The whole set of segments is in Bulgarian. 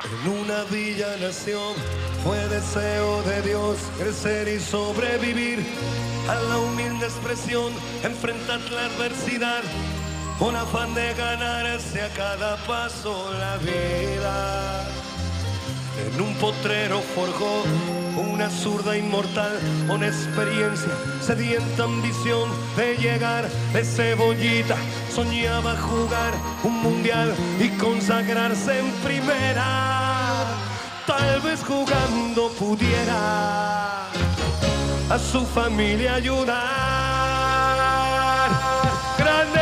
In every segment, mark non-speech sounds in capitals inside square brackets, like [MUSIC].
En una villa nación fue deseo de Dios crecer y sobrevivir a la humilde expresión, enfrentar la adversidad, con afán de ganarse a cada paso la vida. En un potrero forjó una zurda inmortal con experiencia, sedienta ambición de llegar de cebollita. Soñaba jugar un mundial y consagrarse en primera. Tal vez jugando pudiera a su familia ayudar. ¡Grande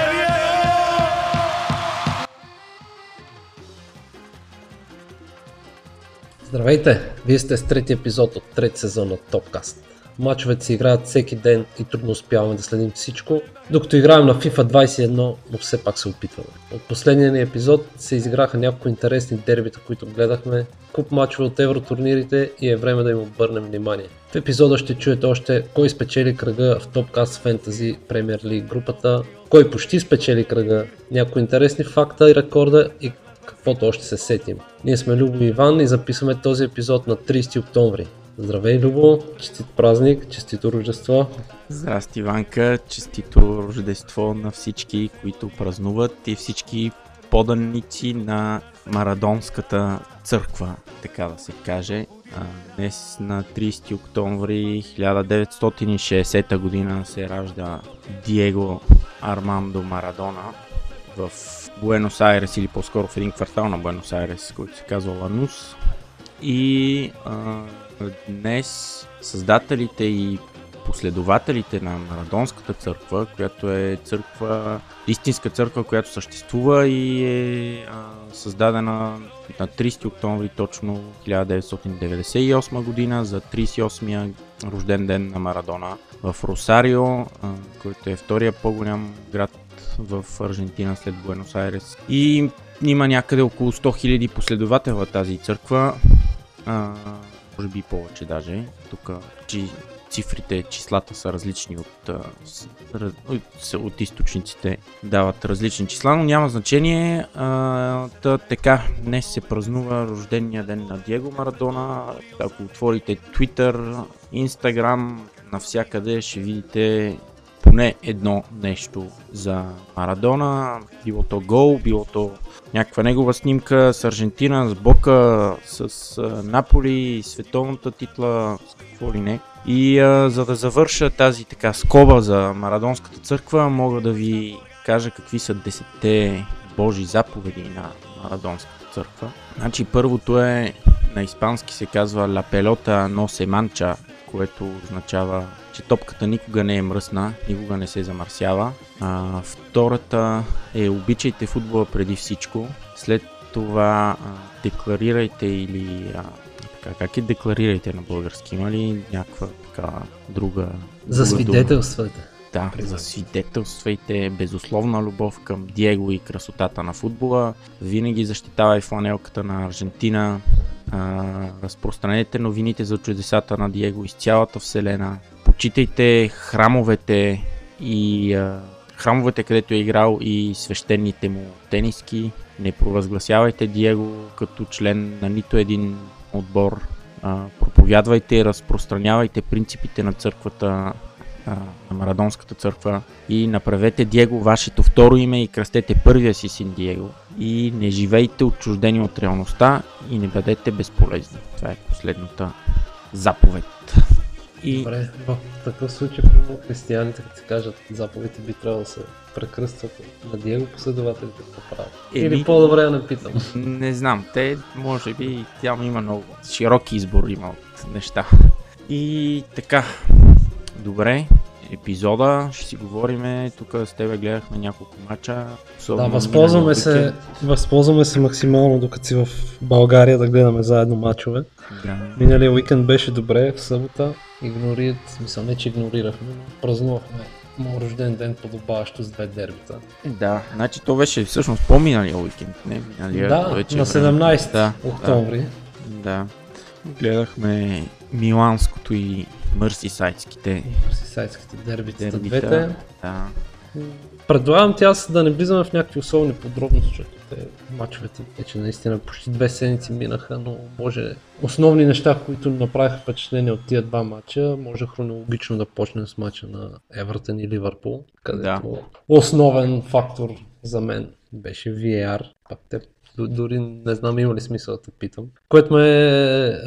Здравейте! Вие сте с трети епизод от трети сезон на Топкаст. Мачовете се играят всеки ден и трудно успяваме да следим всичко, докато играем на FIFA 21, но все пак се опитваме. От последния ни епизод се изиграха няколко интересни дербита, които гледахме, куп мачове от евротурнирите и е време да им обърнем внимание. В епизода ще чуете още кой спечели кръга в Topcast Fantasy Premier League групата, кой почти спечели кръга, някои интересни факта и рекорда и каквото още се сетим. Ние сме Любо и Иван и записваме този епизод на 30 октомври. Здравей, Любо! Честит празник, честито рождество! Здрасти, Иванка! Честито Рождество на всички, които празнуват и всички поданици на Марадонската църква, така да се каже. Днес на 30 октомври 1960 година се ражда Диего Армандо Марадона в Буенос Айрес или по-скоро в един квартал на Буенос Айрес, който се казва Ланус. И а, днес създателите и последователите на Марадонската църква, която е църква, истинска църква, която съществува и е а, създадена на 30 октомври точно 1998 година за 38-я рожден ден на Марадона в Росарио, а, който е втория по-голям град в Аржентина след Буенос Айрес. И има някъде около 100 000 последователа тази църква. А, може би повече даже. Тук чи, цифрите, числата са различни от, раз, от, от източниците, дават различни числа, но няма значение. А, та, така, днес се празнува рождения ден на Диего Марадона. Ако отворите Twitter, Instagram, навсякъде ще видите поне едно нещо за Марадона, било то гол, било то някаква негова снимка с Аржентина, с Бока, с Наполи, световната титла, с какво ли не. И а, за да завърша тази така скоба за Марадонската църква, мога да ви кажа какви са десетте божи заповеди на Марадонската църква. Значи първото е, на испански се казва La pelota no se mancha, което означава, че топката никога не е мръсна, никога не се замърсява. А, втората е обичайте футбола преди всичко. След това а, декларирайте или а, така, как е декларирайте на български? Има ли някаква така друга... За свидетелствата. Да, засвидетелствайте безусловна любов към Диего и красотата на футбола. Винаги защитавай фланелката на Аржентина. А, разпространете новините за чудесата на Диего из цялата вселена. Почитайте храмовете и храмовете, където е играл и свещените му тениски. Не провъзгласявайте Диего като член на нито един отбор. Проповядвайте и разпространявайте принципите на църквата на Марадонската църква и направете Диего вашето второ име и кръстете първия си син Диего и не живейте отчуждени от реалността и не бъдете безполезни. Това е последната заповед. И Добре, в такъв случай, примерно, християните, като си кажат заповедите, би трябвало да се прекръстват на Диего последователите, какво правят. Еми- Или по-добре да не питам. не знам, те може би тя има много широки избор има от неща. И така, добре, епизода, ще си говориме, тук с тебе гледахме няколко мача. Да, възползваме се, възползваме се максимално, докато си в България да гледаме заедно мачове. Да. Миналия уикенд беше добре, в събота. Игнорират, смисъл не че игнорирахме, но празнувахме моят рожден ден подобаващо с две дербита. Да, значи то беше всъщност по-миналия уикенд, не миналия да, вече. на време. 17 Да, октомври. Да, да. Гледахме миланското и мърсисайдските Сисайските дербита, двете. Да. Предлагам ти аз да не влизаме в някакви особени подробности, защото мачовете. Вече наистина почти две седмици минаха, но може основни неща, които направиха впечатление от тия два мача, може хронологично да почнем с мача на Евертън и Ливърпул, където да. основен фактор за мен беше VAR. Пак те дори не знам има ли смисъл да те питам. Което ме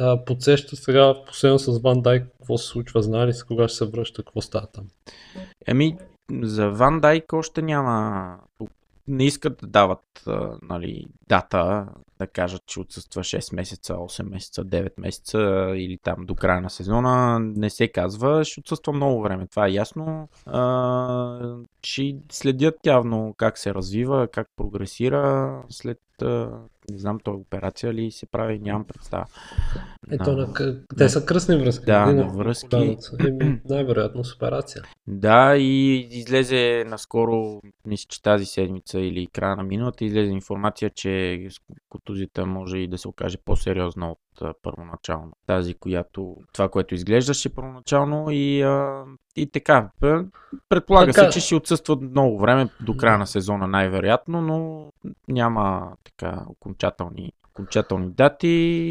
а, подсеща сега последно с Ван Дайк, какво се случва, знае ли се кога ще се връща, какво става там? Еми, за Ван Дайк още няма не искат да дават нали, дата, да кажат, че отсъства 6 месеца, 8 месеца, 9 месеца или там до края на сезона. Не се казва, ще отсъства много време, това е ясно. А, ще следят явно как се развива, как прогресира след не знам, той операция ли се прави, нямам представа. Ето, на, те са кръсни връзки. Да, на връзки. Еми, [CLEARS THROAT] най-вероятно с операция. Да, и излезе наскоро, мисля, че тази седмица или края на миналата, излезе информация, че контузията може и да се окаже по-сериозна от първоначално. Тази, която, това, което изглеждаше първоначално и, а, и така. Предполага така... се, че ще отсъства много време до края на сезона най-вероятно, но няма така окончателни, окончателни дати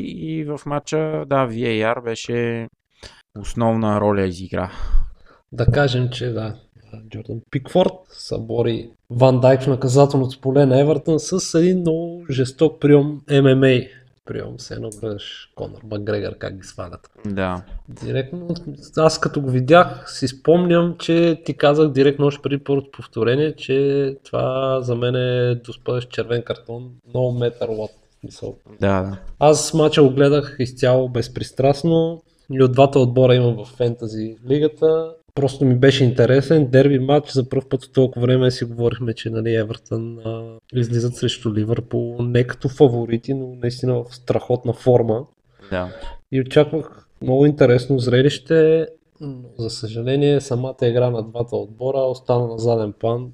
и в матча, да, VAR беше основна роля изигра. Да кажем, че да, Джордан Пикфорд събори Ван Дайк в наказателното поле на Евертън с един много жесток прием ММА. Прием се едно гледаш Конор Макгрегор как ги свалят. Да. Директно, аз като го видях си спомням, че ти казах директно още преди първото повторение, че това за мен е доспадащ червен картон, no matter what. Мисъл. Да, да. Аз мача го гледах изцяло безпристрастно и от двата отбора имам в фентази лигата Просто ми беше интересен. Дерби матч за първ път от толкова време си говорихме, че нали, Евертън а, излизат срещу Ливърпул не като фаворити, но наистина в страхотна форма. Да. И очаквах много интересно зрелище. Но, за съжаление, самата игра на двата отбора остана на заден план.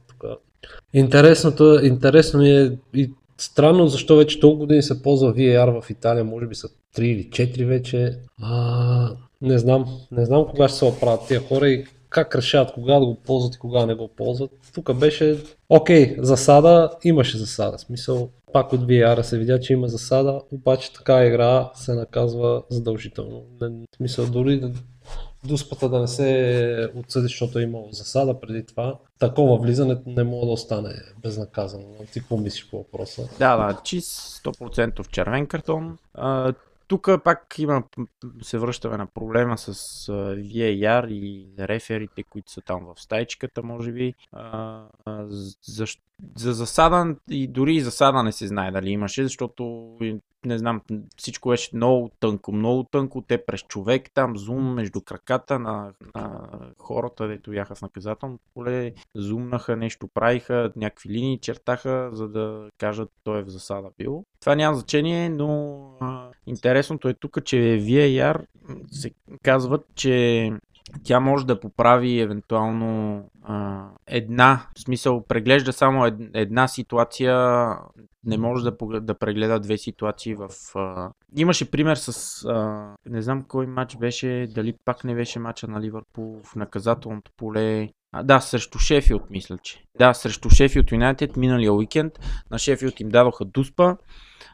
Интересното, интересно ми е и странно защо вече толкова години се ползва VAR в Италия, може би са 3 или 4 вече. А, не знам. Не знам кога ще се оправят тия хора и как решават кога да го ползват и кога не го ползват. Тук беше, окей, засада, имаше засада. Смисъл, пак от VR се видя, че има засада, обаче така игра се наказва задължително. Не, смисъл, дори да дуспата да не се отсъди, защото е имало засада преди това, такова влизане не може да остане безнаказано. Ти какво мислиш по въпроса? Да, да, чист 100% червен картон тук пак има, се връщаме на проблема с VAR и реферите, които са там в стайчката, може би. А, за, за засада и дори и засада не се знае дали имаше, защото не знам, всичко беше много тънко, много тънко, те през човек там, зум между краката на, на хората, дето бяха в наказателното поле, зумнаха, нещо правиха, някакви линии чертаха, за да кажат той е в засада бил. Това няма значение, но а, интересното е тук, че VAR се казват, че тя може да поправи евентуално а, една, в смисъл преглежда само една ситуация, не може да, да прегледа две ситуации в... А... Имаше пример с... А... Не знам кой матч беше, дали пак не беше матча на Ливърпул в наказателното поле. А, да, срещу Шефилд, мисля, че. Да, срещу Шефилд Юнайтед миналия уикенд. На Шефилд им дадоха дуспа,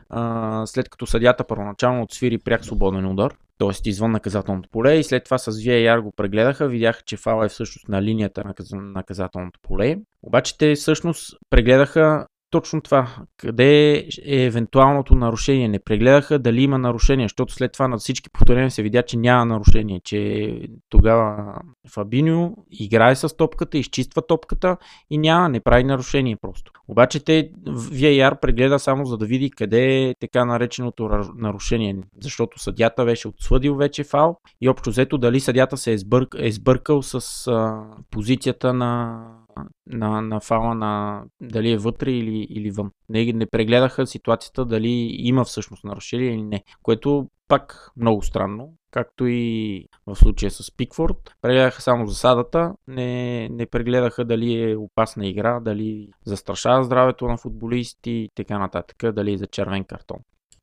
а, след като съдята първоначално отсвири пряк свободен удар т.е. извън наказателното поле и след това с VAR го прегледаха, видяха, че фала е всъщност на линията на наказателното поле. Обаче те всъщност прегледаха точно това. Къде е евентуалното нарушение? Не прегледаха дали има нарушение, защото след това на всички повторения се видя, че няма нарушение, че тогава Фабиньо играе с топката, изчиства топката и няма, не прави нарушение просто. Обаче те VAR прегледа само за да види къде е така нареченото нарушение, защото съдята беше отсъдил вече фал и общо взето дали съдята се е, сбърк, е сбъркал с а, позицията на на, на фала на дали е вътре или, или вън. Не, не прегледаха ситуацията дали има всъщност нарушение или не, което пак много странно, както и в случая с Пикфорд. Прегледаха само засадата, не, не прегледаха дали е опасна игра, дали застрашава здравето на футболисти и така нататък, дали е за червен картон.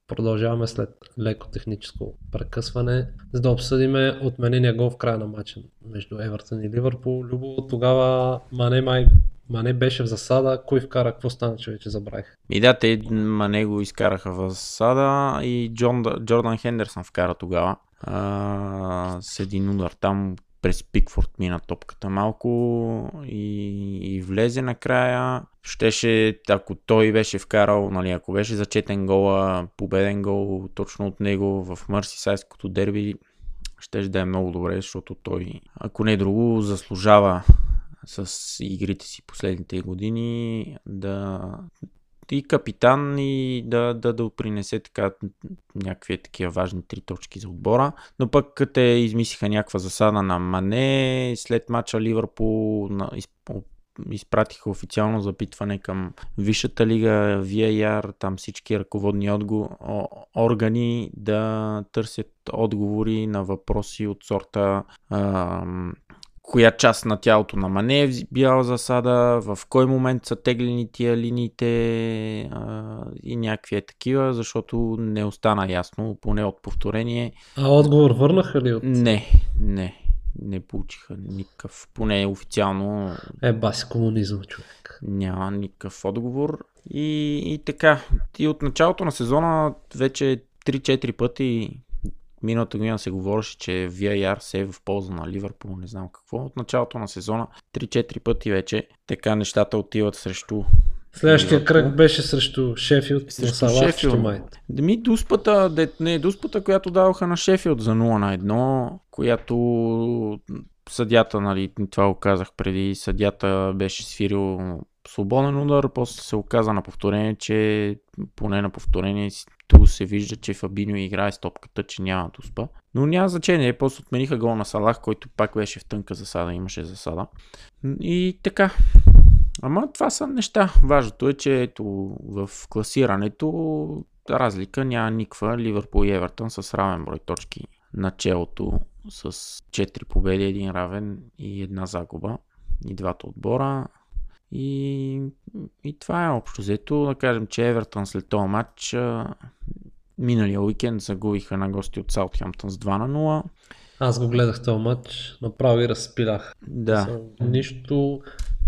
Продължаваме след леко техническо прекъсване, за да обсъдиме отменения гол в края на матча между Евертън и Ливърпул. Любо, тогава Мане май Мане беше в засада, кой вкара, какво стана, че вече забравих. И да, те Мане го изкараха в засада и Джон, Джордан Хендерсън вкара тогава. А, с един удар там през Пикфорд мина топката малко и, и влезе накрая. Щеше, ако той беше вкарал, нали, ако беше зачетен гола, победен гол точно от него в Мърсисайското дерби, ще да е много добре, защото той, ако не друго, заслужава с игрите си последните години да и капитан и да, да, да принесе така някакви такива важни три точки за отбора. Но пък те измислиха някаква засада на Мане, след мача Ливърпул на, изпратиха официално запитване към Висшата лига, VAR, там всички ръководни отго... органи да търсят отговори на въпроси от сорта коя част на тялото на Мане е била засада, в кой момент са теглени тия линиите а, и някакви е такива, защото не остана ясно, поне от повторение. А отговор върнаха ли от? Не, не. Не получиха никакъв, поне официално. Е, баси комунизъм, човек. Няма никакъв отговор. И, и така, и от началото на сезона вече 3-4 пъти Миналата година се говореше, че VAR се е в полза на Ливърпул, не знам какво. От началото на сезона 3-4 пъти вече така нещата отиват срещу Следващия кръг беше срещу Шефилд. Срещу Шефилд. Ми дуспата, де, не, дуспата, която даваха на Шефилд за 0 на 1, която съдята, нали, това го казах преди, съдята беше свирил свободен удар, после се оказа на повторение, че поне на повторение ту се вижда, че Фабиньо играе с топката, че няма дуспа. Но няма значение, после отмениха гол на Салах, който пак беше в тънка засада, имаше засада. И така. Ама това са неща. Важното е, че ето в класирането разлика няма никаква. Ливърпул и Евертън с равен брой точки началото с 4 победи, един равен и една загуба. И двата отбора. И, и това е общо взето. Да кажем, че Евертън след този матч миналия уикенд загубиха на гости от Саутхемптън с 2 на 0. Аз го гледах този матч, направо и разпилях. Да. Нищо.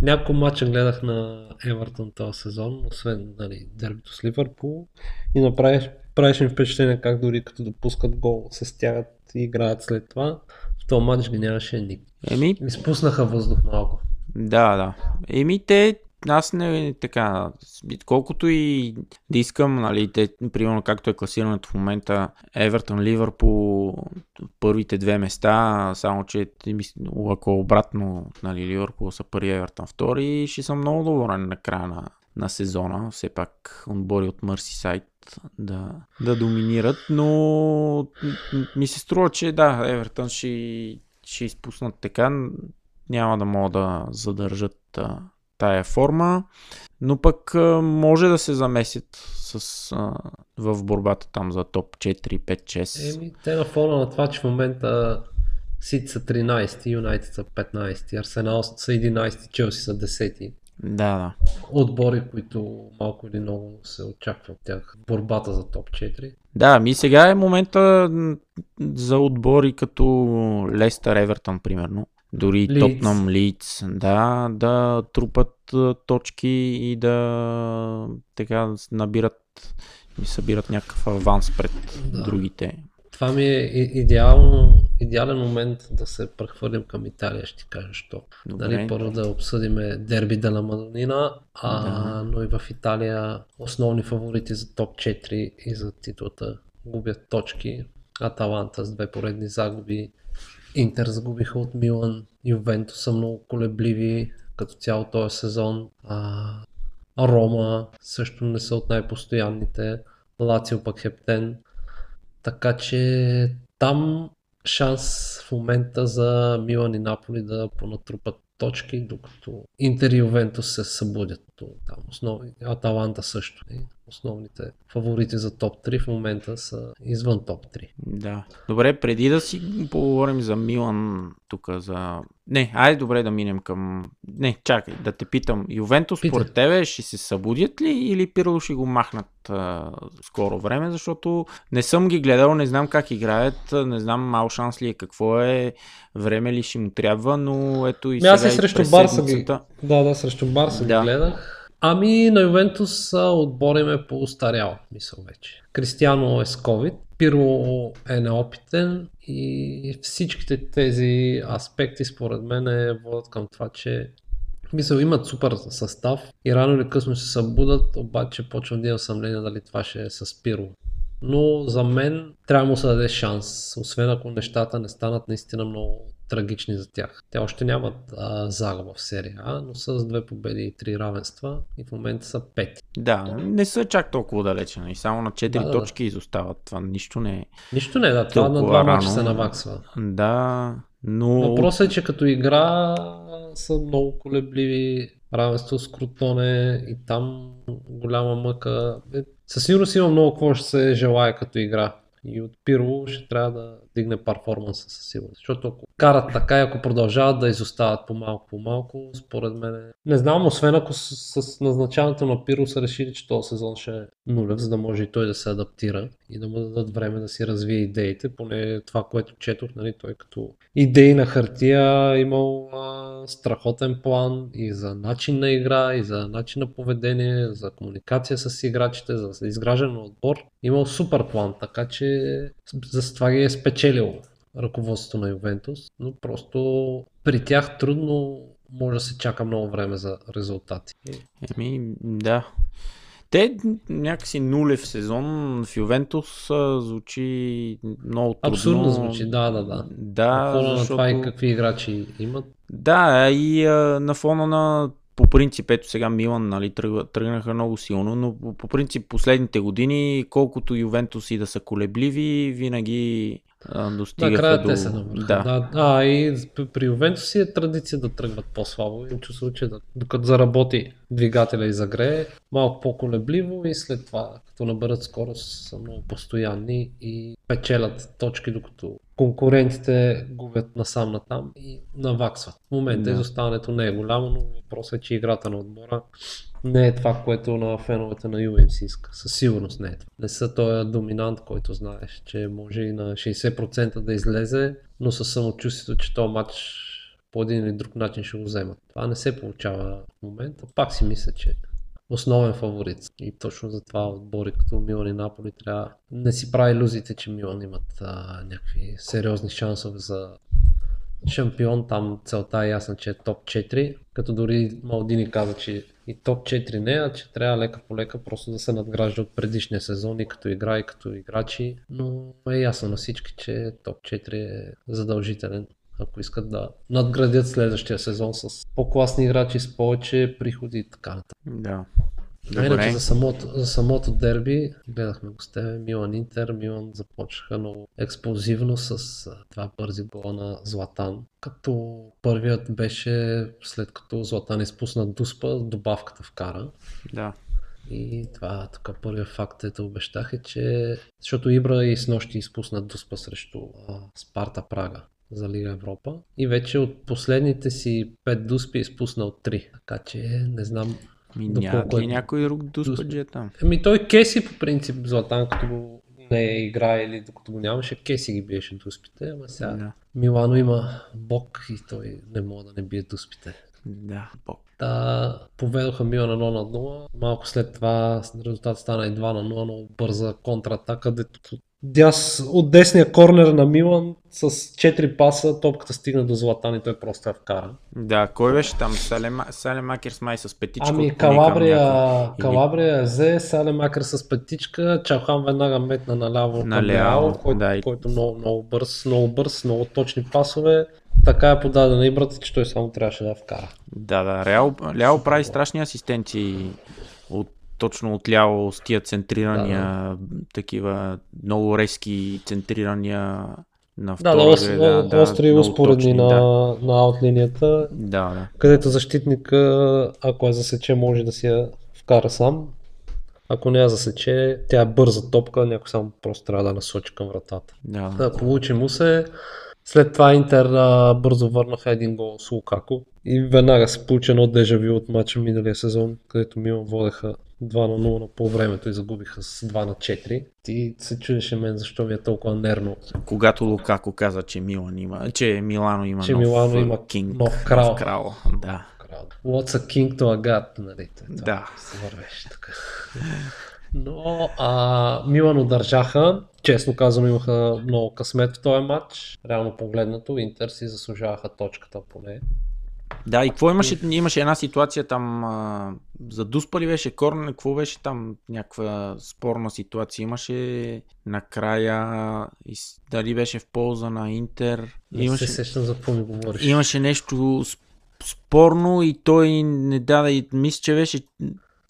Няколко матча гледах на Евертън този сезон, освен нали, дербито с Ливърпул. И направиш, правиш ми впечатление как дори като допускат гол се стягат и играят след това. В този матч ги нямаше никой. Еми... Изпуснаха въздух малко. Да, да. Еми те, аз не така, колкото и да искам, нали, те, примерно както е класирането в момента, Евертън, Ливърпул, първите две места, само че ако е обратно, нали, Ливърпул са първи, Евертън втори, ще съм много доволен на края на, на сезона, все пак отбори от Мърсисайд да, да доминират, но ми се струва, че да, Евертън ще, ще изпуснат така няма да могат да задържат а, тая форма, но пък а, може да се замесят с, а, в борбата там за топ 4, 5, 6. Еми, те на фона на това, че в момента Сити са 13, Юнайтед са 15, Арсенал са 11, Челси са 10. Да, да. Отбори, които малко или много се очаква от тях. Борбата за топ 4. Да, ми сега е момента за отбори като Лестър, Евертън, примерно дори Leeds. Тотнам Лиц, да, да трупат точки и да така набират и събират някакъв аванс пред да. другите. Това ми е идеално, идеален момент да се прехвърлим към Италия, ще ти кажа що. Дали първо да обсъдим дерби на Мадонина, а, да. но и в Италия основни фаворити за топ 4 и за титлата губят точки. Аталанта с две поредни загуби, Интер загубиха от Милан, Ювентус са много колебливи като цяло този сезон. А, Рома също не са от най-постоянните. Лацио пък Хептен. Така че там шанс в момента за Милан и Наполи да понатрупат точки, докато Интер и Ювентус се събудят. Там основни, Аталанта също. Основните фаворити за топ 3 в момента са извън топ 3. Да. Добре, преди да си поговорим за Милан, тук за... Не, айде добре да минем към... Не, чакай, да те питам. Ювентус Питай. според тебе ще се събудят ли или Пирло ще го махнат а, скоро време, защото не съм ги гледал, не знам как играят, не знам мал шанс ли е, какво е, време ли ще му трябва, но ето и сега... Аз и срещу Барса ги, Да, да, срещу Барса Да. да. гледах. Ами на Ювентус отбор им е по-устарял, мисъл вече. Кристиано е с COVID, Пиро е неопитен и всичките тези аспекти според мен е водят към това, че мисъл имат супер състав и рано или късно ще се събудат, обаче почвам да имам съмнение дали това ще е с Пиро. Но за мен трябва да му се даде шанс, освен ако нещата не станат наистина много трагични за тях. Те още нямат а, загуба в серия А, но с две победи и три равенства и в момента са пети. Да, не са чак толкова далече. И само на 4 Да, да, да. точки изостават. Това нищо не е. Нищо не е, да, това на два мача се наваксва. Да, но... Въпросът е, че като игра са много колебливи, равенство с Крутоне и там голяма мъка. Е, със сигурност има много какво ще се желая като игра. И от Пиро ще трябва да дигне перформанса със сигурност. Защото ако карат така и ако продължават да изостават по-малко по-малко, според мен е- не знам, освен ако с, с назначаването на Пиро са решили, че този сезон ще е нулев, за да може и той да се адаптира и да му дадат време да си развие идеите, поне това, което четох, нали, той като идеи на хартия имал а, страхотен план и за начин на игра, и за начин на поведение, за комуникация с играчите, за изграждане на отбор. Имал супер план, така че за това ги е спечелил ръководството на Ювентус, но просто при тях трудно може да се чака много време за резултати. Еми, да. Те някакси нулев сезон в Ювентус звучи много трудно. Абсурдно звучи, да, да, да. Да, на фона на защото... това и какви играчи имат. Да, и а, на фона на по принцип, ето сега Милан нали, тръгнаха много силно, но по принцип последните години, колкото Ювентус и да са колебливи, винаги а, достигаха Накрая до... те се навърха. Да. Да. А, и при- при Ювентус си е традиция да тръгват по-слабо. Им чувство, че да, докато заработи двигателя и загрее, малко по-колебливо и след това, като наберат скорост, са много постоянни и печелят точки, докато конкурентите губят насам натам и наваксват. В момента Да. изоставането не е голямо, но въпросът е, че играта на отбора не е това, което на феновете на си иска. Със сигурност не е това. Не са този доминант, който знаеш, че може и на 60% да излезе, но със самочувствието, че този матч по един или друг начин ще го вземат. Това не се получава в момента. Пак си мисля, че основен фаворит. И точно за това отбори като Милан и Наполи трябва не си прави иллюзиите, че Милан имат а, някакви сериозни шансове за шампион. Там целта е ясна, че е топ 4, като дори Малдини каза, че и топ 4 не, а че трябва лека по лека просто да се надгражда от предишния сезон и като игра и като играчи. Но е ясно на всички, че топ 4 е задължителен ако искат да надградят следващия сезон с по-класни играчи, с повече приходи и така нататък. да. А Иначе Добре. за самото, за самото дерби, гледахме го с тебе, Милан Интер, Милан започнаха много експлозивно с а, два бързи гола на Златан. Като първият беше след като Златан изпусна дуспа, добавката вкара. Да. И това тук първият факт, ето обещах е, че защото Ибра и с нощи изпусна дуспа срещу а, Спарта Прага за Лига Европа и вече от последните си 5 дуспи е изпуснал 3. Така че не знам Ми Доколко е- някой друг Дус- дуспаджия там? Ами той Кеси по принцип Златан, като го не е игра или докато го нямаше, Кеси ги биеше дуспите, ама сега Да. Милано има бок и той не може да не бие дуспите. Да, бог. Та, поведоха Милан 1 на 0. Малко след това резултат стана и 2 на 0, но бърза контратака, дето дяс, от десния корнер на Милан с 4 паса топката стигна до Златан и той просто я вкара. Да, кой беше там? Салема, Салемакерс май с петичка. Ами Калабрия. Или- Калабрия е взе, Салемакър с петичка, Чалхан веднага метна наляво Наляво, Ляо, който, да, и- който много, много бърз, много бърз, много точни пасове. Така е подадена Ибрата, че той само трябваше да вкара. Да, да. Реал, Реал прави страшни асистенции точно от ляво с тия центрирания, такива много резки центрирания на Да, втора. да, ос, да, да, остри много успоредни точни, на, Да, на аутлинията, да, да. където защитника, ако я засече, може да си я вкара сам. Ако не я засече, тя е бърза топка, някой само просто трябва да насочи към вратата. да. Да, получи му се. След това Интер а, бързо върнаха един гол с Лукако и веднага се получи едно дежавю от мача миналия сезон, където Милан водеха 2 на 0 на по времето и загубиха с 2 на 4. Ти се чудеше мен защо ми е толкова нервно, Когато Лукако каза, че Милан има, че Милано има че нов Милано има кинг, нов крал. крал. Да. What's a king to a god, нали? Това Да. се вървеше така. Но а, Милан удържаха. Честно казано имаха много късмет в този матч. Реално погледнато, Интер си заслужаваха точката поне. Да, и какво имаше? Имаше една ситуация там, а, за Дуспа ли беше корнер, какво беше там, някаква спорна ситуация имаше накрая, и с- дали беше в полза на Интер, Не имаше, се сещам за какво ми говориш. имаше нещо спорно и той не даде, мисля, че беше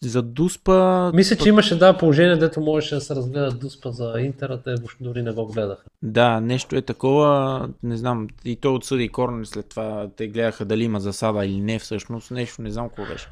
за Дуспа, Мисля, че имаше да положение, дето можеше да се разгледа Дуспа за Интера, те въобще дори не го гледаха. да, нещо е такова, не знам, и той отсъди корнер след това, те гледаха дали има засада или не всъщност, нещо, не знам какво беше.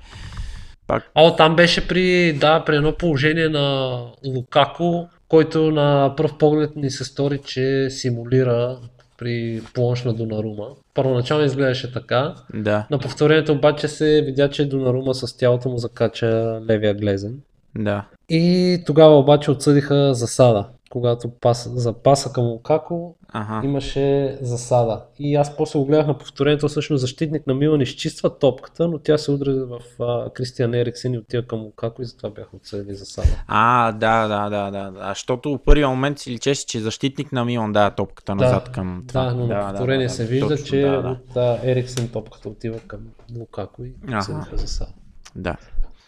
Пак А, там беше при, да, при едно положение на Лукако, който на пръв поглед ни се стори, че симулира при плонш на Донарума. Първоначално изглеждаше така. Да, На повторението обаче се видя, че Донарума с тялото му закача левия глезен. да. И тогава обаче отсъдиха засада. Когато пас, за паса към Лукако Ага. имаше засада. И аз после го гледах на повторението, всъщност защитник на Милан изчиства топката, но тя се удря в а, Кристиан Ериксен и отива към Лукако и затова бяха отсъдили засада. А, да, да, да, да. да. Защото в първия момент си личеше, че защитник на Милан дава топката назад към това. Да, но на повторение се вижда, точно, че Да, да. от а, Ериксен топката отива към Лукако и отсъдиха засада. да.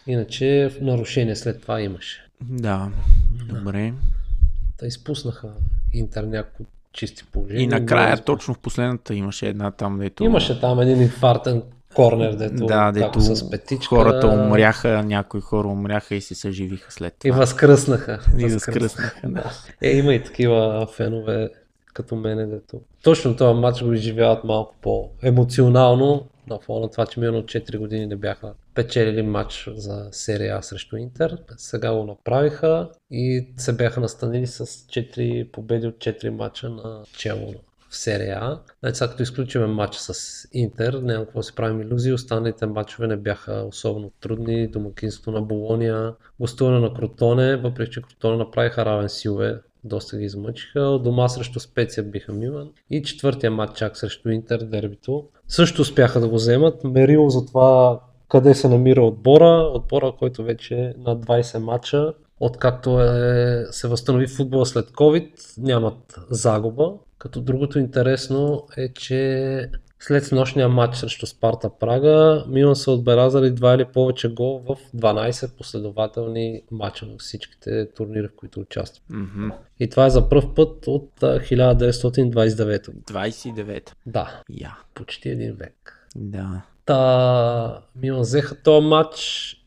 Иначе нарушение след това имаше. Да, добре. Та изпуснаха Интер няколко чисти положения. И накрая, Много точно в последната, имаше една там, дето... Имаше там един инфартен корнер, дето, да, дето с петичка. хората умряха, някои хора умряха и се съживиха след И това. възкръснаха. И възкръснаха, да. Е, има и такива фенове като мене, дето. Точно този матч го изживяват малко по-емоционално, на фона на това, че минало 4 години не бяха печелили матч за серия А срещу Интер. Сега го направиха и се бяха настанили с 4 победи от 4 матча на чело в серия А. Значи сега като изключиме матча с Интер, няма какво си правим иллюзии, останалите матчове не бяха особено трудни. Домакинство на Болония, гостуване на Кротоне, въпреки че Кротоне направиха равен силове, доста ги измъчиха. Дома срещу Специя биха Милан. И четвъртия матч чак срещу Интер дербито. Също успяха да го вземат. Мерило за това къде се намира отбора. Отбора, който вече е на 20 матча. Откакто е, се възстанови футбола след COVID, нямат загуба. Като другото интересно е, че след нощния матч срещу Спарта Прага, Милан са отбелязали два или повече гол в 12 последователни матча на всичките турнири, в които участват. Мгм. И това е за първ път от а, 1929. 29. Да, Я. почти един век. Да. Та Милан взеха този матч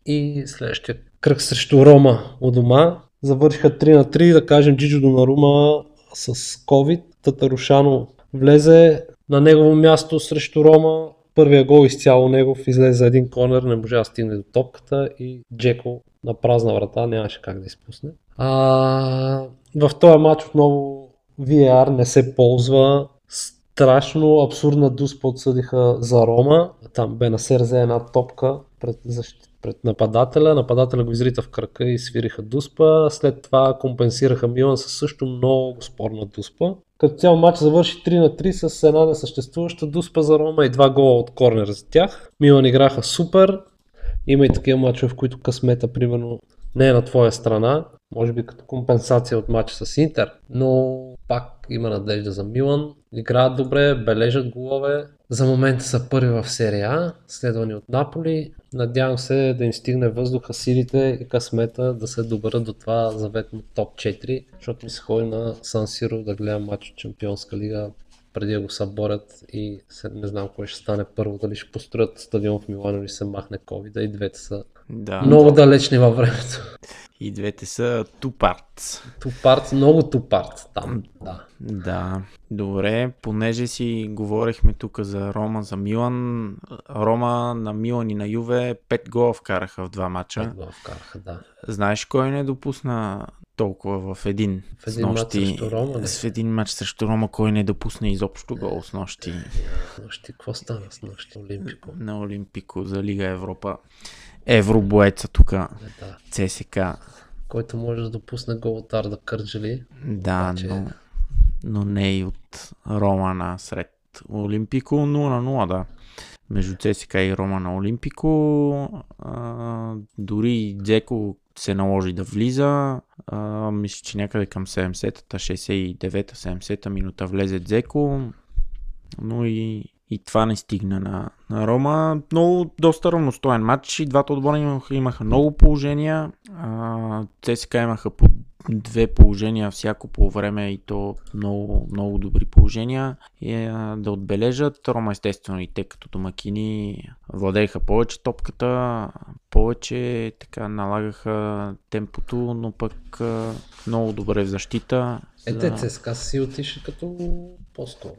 и следващия кръг срещу Рома у дома. Завършиха 3 на 3, да кажем Джиджо Донарума с COVID. Татарушано влезе на негово място срещу Рома. Първия гол изцяло негов излезе за един корнер, не можа да стигне до топката и Джеко на празна врата нямаше как да изпусне. А, в този матч отново VAR не се ползва. Страшно абсурдна дуспа отсъдиха за Рома. Там бе на взе една топка пред, защит, пред нападателя. Нападателя го изрита в кръка и свириха дуспа. След това компенсираха Милан със също много спорна дуспа. Като цял матч завърши 3 на 3 с една несъществуваща дуспа за Рома и два гола от корнер за тях. Милан играха супер. Има и такива мачове, в които късмета, примерно, не е на твоя страна, може би като компенсация от матча с Интер, но пак има надежда за Милан. Играят добре, бележат голове. За момента са първи в серия А, следвани от Наполи. Надявам се да им стигне въздуха, силите и късмета да се доберат до това заветно топ 4, защото ми се ходи на Сан Сиро да гледам матч от Чемпионска лига преди да го съборят и се, не знам кой ще стане първо, дали ще построят стадион в Милано или се махне COVID, и двете са Да. много далечни във времето. И двете са parts. Тупарт, много тупарт там, да. Да, добре, понеже си говорихме тук за Рома, за Милан, Рома на Милан и на Юве 5 гола вкараха в два мача. Пет гола вкараха, да. Знаеш кой не допусна толкова в един, В един мач нощи? срещу Рома, не? С един матч срещу Рома, кой не допусна изобщо гол с нощи Нощи, какво стана с нощи Олимпико? на Олимпико за Лига Европа. Евробоеца тук, Не, да. ЦСК. Който може да допусне гол от Арда Кърджали. Да, Обаче- но, но не и от Рома на сред Олимпико 0 на 0, да. между ЦСК и Рома на Олимпико. А, дори Дзеко се наложи да влиза. А, мисля, че някъде към 70-та, 69-та, 70-та минута влезе Дзеко. Но и, и това не стигна на, на Рома. Много доста равностоен матч. И двата отбора имаха, имаха много положения. А, ЦСКА имаха по две положения всяко по време и то много, много добри положения. И, а, да отбележат. Рома естествено и те като домакини владееха повече топката, повече така налагаха темпото, но пък много добре в защита. Е, те ЦСКА си отишли като по-скоро.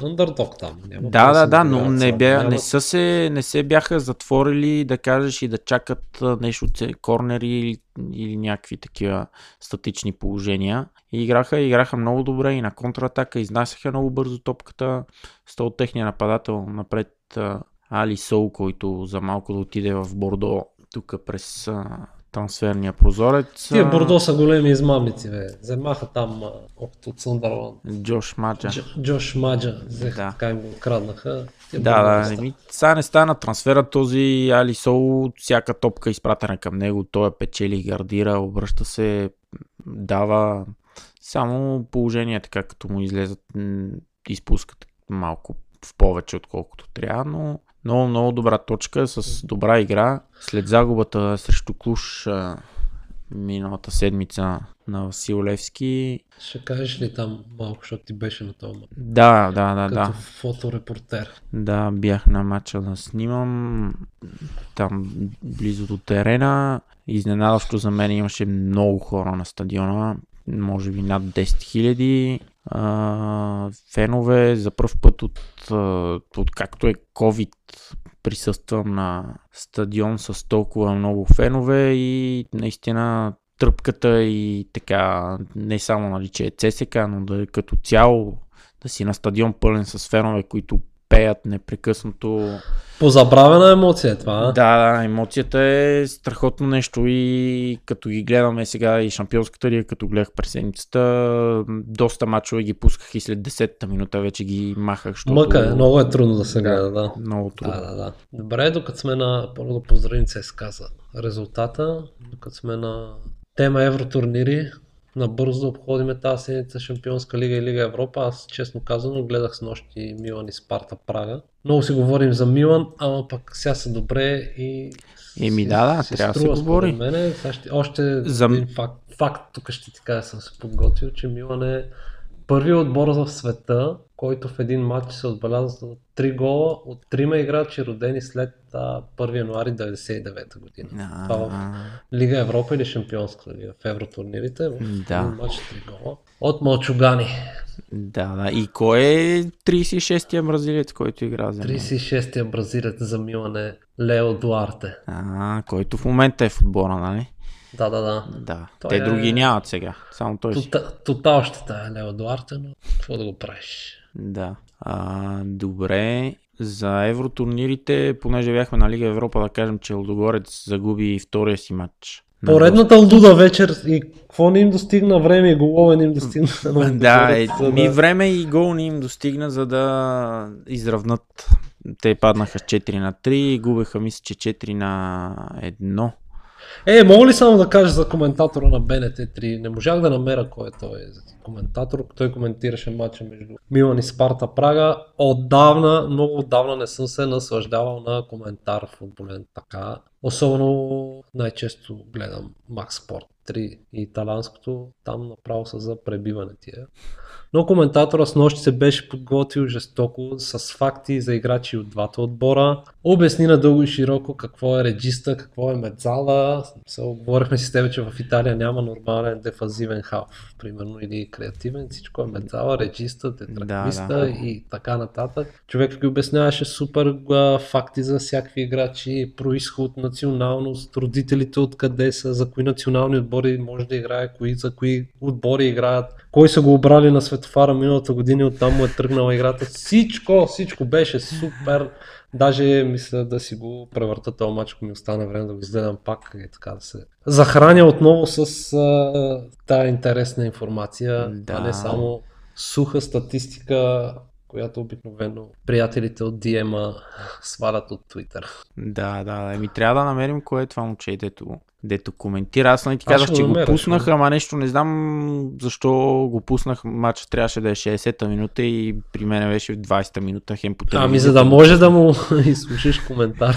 Underdog там. Няма Да, да, да, но не, бя, Няма- не, са се, не се бяха затворили да кажеш и да чакат нещо, це- корнери или, или някакви такива статични положения. И играха, играха много добре и на контратака, изнасяха много бързо топката. От техния нападател напред Али Сол, който за малко да отиде в Бордо тук през трансферния прозорец. Тия Бордо са големи измамници, бе. Вземаха там опит от Съндърланд. Джош Маджа. Дж- Джош Маджа, взеха, Да. така им го краднаха. Тия Да, да, еми, сега не стана трансфера този Али Сол, всяка топка е изпратена към него, той я печели, гардира, обръща се, дава само положение така, като му излезат, изпускат малко в повече, отколкото трябва, но много, много добра точка с добра игра. След загубата срещу Клуш миналата седмица на Васил Левски. Ще кажеш ли там малко, защото ти беше на този матч? Да, да, да, Като да. фоторепортер. Да, бях на матча да снимам. Там близо до терена. Изненадващо за мен имаше много хора на стадиона. Може би над 10 000 а, фенове. За първ път от, от както е COVID присъствам на стадион с толкова много фенове и наистина тръпката и така, не само нали, че е ЦСК, но да е като цяло да си на стадион пълен с фенове, които пеят непрекъснато. Позабравена емоция е това? Да, да, емоцията е страхотно нещо и като ги гледаме сега и шампионската лига, като гледах през седмицата, доста мачове ги пусках и след 10-та минута вече ги махах, защото... Мъка е, много е трудно да се гледа, да. Много трудно. Да, да, да. Добре, докато сме на... Първо да поздравим ЦСКА за резултата. Докато сме на тема евротурнири, набързо да обходиме тази седмица Шампионска лига и Лига Европа. Аз честно казано гледах с нощи Милан и Спарта Прага. Много си говорим за Милан, ама пък сега са добре и... Еми да, да, си трябва да се говори. Мене. Ще, още За- един факт, факт, тук ще ти кажа, съм се подготвил, че Милан е първият отбор в света, който в един матч се отбеляза 3 гола от трима играчи, родени след а, 1 януари 99 година. А, Това в Лига Европа или Шампионска лига, в евротурнирите, в Да. един матч 3 гола. От Малчугани. Да, да. И кой е 36-я бразилец, който игра за Милан? 36-я бразилец за Милан е Лео Дуарте. А, който в момента е в отбора, нали? Да, да, да. Да. Той Те е- други нямат сега. Само той. Тота- Тотал ще тая Лео Дуарте, но какво да го правиш? Да. А, добре. За евротурнирите, понеже бяхме на Лига Европа, да кажем, че Лудогорец загуби втория си матч. На Поредната луда вечер и какво не им достигна време и голове не им достигна. на [LAUGHS] Да, е, ми време и гол не им достигна, за да изравнат. Те паднаха с 4 на 3 и губеха, мисля, че 4 на 1. Е, мога ли само да кажа за коментатора на БНТ3? Не можах да намеря кой е той коментатор. Той коментираше матча между Милан и Спарта Прага. Отдавна, много отдавна не съм се наслаждавал на коментар футболен така. Особено най-често гледам Макс Спорт 3 и италянското. Там направо са за пребиване тия. Но коментатора с нощи се беше подготвил жестоко с факти за играчи от двата отбора. Обясни надълго и широко какво е реджиста, какво е медзала. Говорихме си с тебе, че в Италия няма нормален дефазивен халф, примерно, или креативен. Всичко е медзала, реджиста, тетраквиста Да, да. и така нататък. Човек ги обясняваше супер а, факти за всякакви играчи, происход, националност, родителите откъде са, за кои национални отбори може да играе, кои, за кои отбори играят, кой са го обрали на светофара миналата година и оттам му е тръгнала играта. Всичко, всичко беше супер. Даже мисля да си го превърта този матч, ако ми остане време да го изгледам пак и така да се захраня отново с а, тая интересна информация. Да. А не само суха статистика, която обикновено приятелите от DM [LAUGHS] свалят от Twitter. Да, да, еми трябва да намерим кое е това момче, дето, дето коментира. Аз нали ти Аз казах, че го го намеря, пуснах, ще. ама нещо не знам защо го пуснах. Матч трябваше да е 60-та минута и при мен беше в 20-та минута хем по Ами за да може да му [LAUGHS] изслушаш коментар.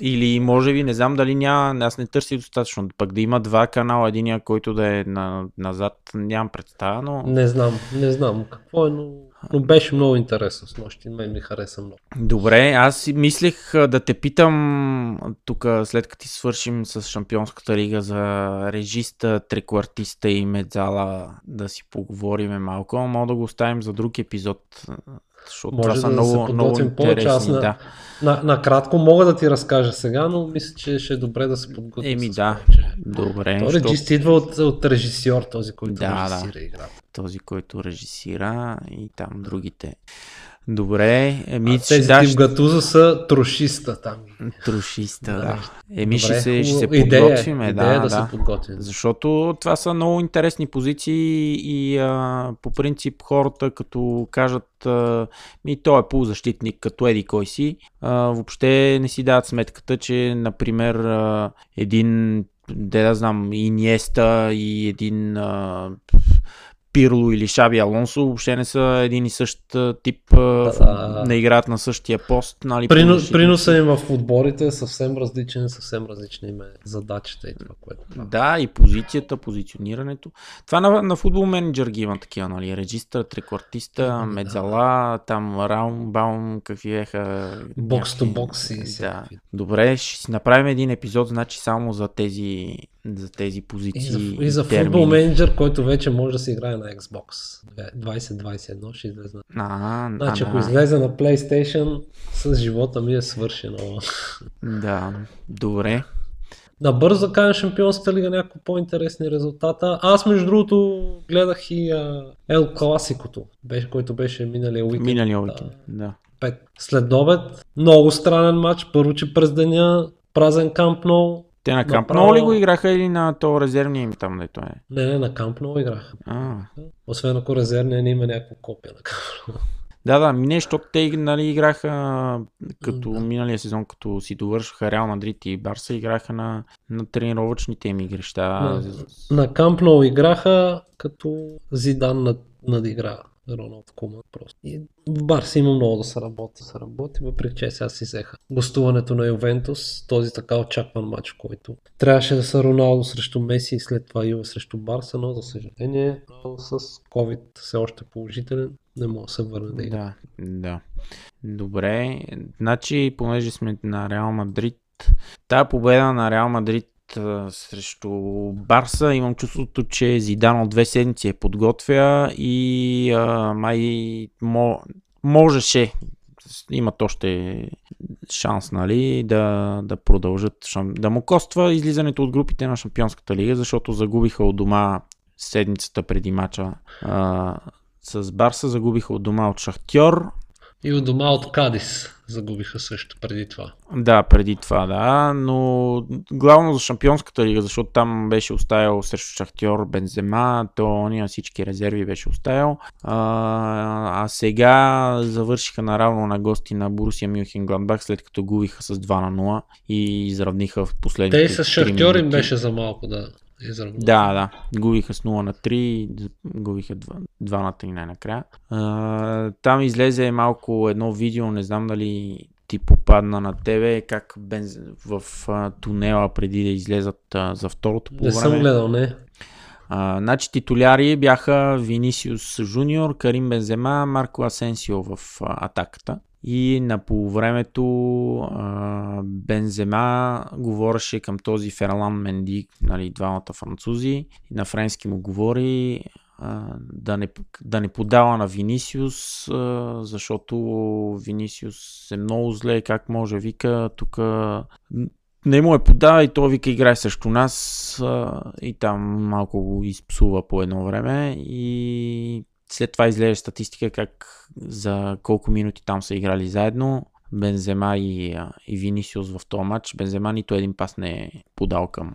Или може би, не знам дали няма, аз не търсих достатъчно. Пък да има два канала, единия, който да е на, назад, нямам представа, но... Не знам, не знам какво е, но, но беше много интересно с нощи. Мен ми хареса много. Добре, аз мислех да те питам тук след като ти свършим с Шампионската лига за режиста, треквартиста и медзала да си поговорим малко, мога да го оставим за друг епизод, защото Може това са да много, се много повече. Аз на, Да. на, накратко мога да ти разкажа сега, но мисля, че ще е добре да се подготвим. Еми да, повече. добре, Той защото режист идва от, от режисьор, този, който Да, режисира играта. този, който режисира и там другите. Добре, еми, А ще тези даш тип Гатузо са трошиста там. трошиста, да. Да. Еми, ще Добре, се, ще се идея, е, подготвим, идея да, да, да. се подготвим. Защото това са много интересни позиции и а, по принцип хората като кажат а, ми той е полузащитник като еди кой си, а, въобще не си дават сметката, че например а, един де да знам, Иниеста и един а, Пирло или Шаби Алонсо въобще не са един и същ тип, а, Да. не играят на същия пост. Нали, полузащитници. приноса им в отборите е съвсем различен, съвсем различни им е задачите и това, което. Да, и позицията, позиционирането. Това на, на футбол менеджер ги има такива, нали? Регистър, треквартиста, Ами, да. медзала, там раумбаум, какви беха. Бокс то бокс и Да. Добре, ще си направим един епизод, значи само за тези, за тези И позиции. за, и за футбол менеджер, който вече може да се играе на Xbox. 2021 ще излезе. А, Значи, а, ако да. излезе на PlayStation, с живота ми е свършено. Да, добре. Набързо да кажем Шампионската лига някакво по-интересни резултата. Аз между другото гледах и а, Ел Класикото, беше, който беше миналия уикенд. Миналия Да. уикенд. Да. Пет. След обед, много странен матч. Първо, че през деня празен Камп Ноу. Те на Камп Направо- ли го играха или на то резервния им там, дето е? Не, не, на Камп Ноу играха. А, Освен ако резервния не има някакво копия на Камп. Да, да, не, защото те нали, играха като Да. миналия сезон, като си довършиха Реал Мадрид и Барса, играха на, на тренировъчните им игрища. На, на Камп Ноу играха като Зидан над, надигра Роналд Куман просто. И в Барса има много да се работи. Се работи, въпреки че сега си взеха гостуването на Ювентус, този така очакван матч, който трябваше да са Роналдо срещу Меси и след това Юве срещу Барса, но за съжаление с COVID все още положителен, не мога да се върне да игра. Да, да. Добре, значи, понеже сме на Реал Мадрид, тази победа на Реал Мадрид срещу Барса, имам чувството, че Зидан от две седмици е подготвя и а, май мо, можеше, имат още шанс, нали, да, да продължат, да му коства излизането от групите на Шампионската лига, защото загубиха от дома седмицата преди мача а, с Барса, загубиха от дома от Шахтьор, И от дома от Кадис загубиха също преди това. Да, преди това, да, но главно за Шампионската лига, защото там беше оставил срещу Шахтьор Бензема, то ония всички резерви беше оставил. А, а сега завършиха наравно на гости на Борусия Мюнхен Гладбах, след като губиха с 2 на 0 и изравниха в Те последните и с 3 Шахтьор им беше за малко да изравнят. Да, да. Губиха с 0 на 3, губиха 2, 2 на 3 най-накрая. А, там излезе малко едно видео, не знам дали ти попадна на тебе, как бенз... в а, тунела преди да излезат а, за второто по Не съм гледал, не. А, значи титуляри бяха Винисиус Жуниор, Карим Бензема, Марко Асенсио в а, атаката. И на полувремето Бензема говореше към този Ферлан Менди, нали, двамата французи, и на френски му говори да, не, да не подава на Винисиус, защото Винисиус е много зле, как може, вика, тук не му е подава и той вика играе срещу нас и там малко го изпсува по едно време. И след това излезе статистика как за колко минути там са играли заедно. Бензема и, и Винисиус в този матч. Бензема нито един пас не е подал към,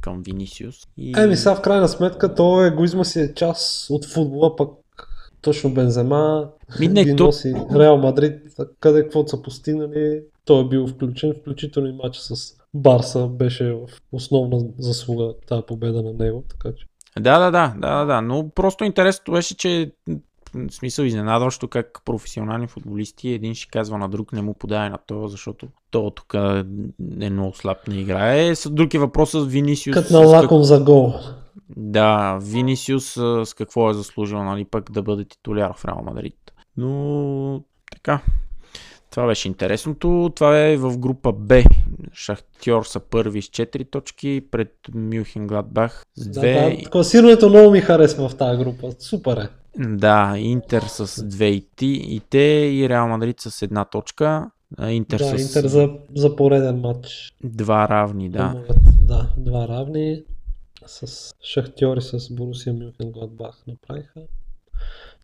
към Винисиус. И... Еми сега в крайна сметка то егоизма си е част от футбола, пък точно Бензема Ми, не, ги то- носи Реал Мадрид, къде каквото са постигнали, той е бил включен, включително и матч с Барса беше в основна заслуга тази победа на него, така че Да, да, да, да, да. Но просто интересното беше, че в смисъл изненадващо как професионални футболисти един ще казва на друг не му подай на това, защото то тук е много слаб не играе. С друг е въпросът с Винисиус. като на как- лаком за гол. Да, Винисиус с какво е заслужил, нали, пък да бъде титуляр в Реал Мадрид. Но така. Това беше интересното. Това е в група Б. Шахтьор са първи с 4 точки пред Мюхен Гладбах с 2. Да, да, класирането много ми харесва в тази група. Супер е. Да, Интер с 2 и, ти, и те и Реал Мадрид с една точка. Интер Да, с Интер за, за пореден матч. два равни, да. Да, два равни с Шахтьори с Борусия Мюнхен Гладбах направиха.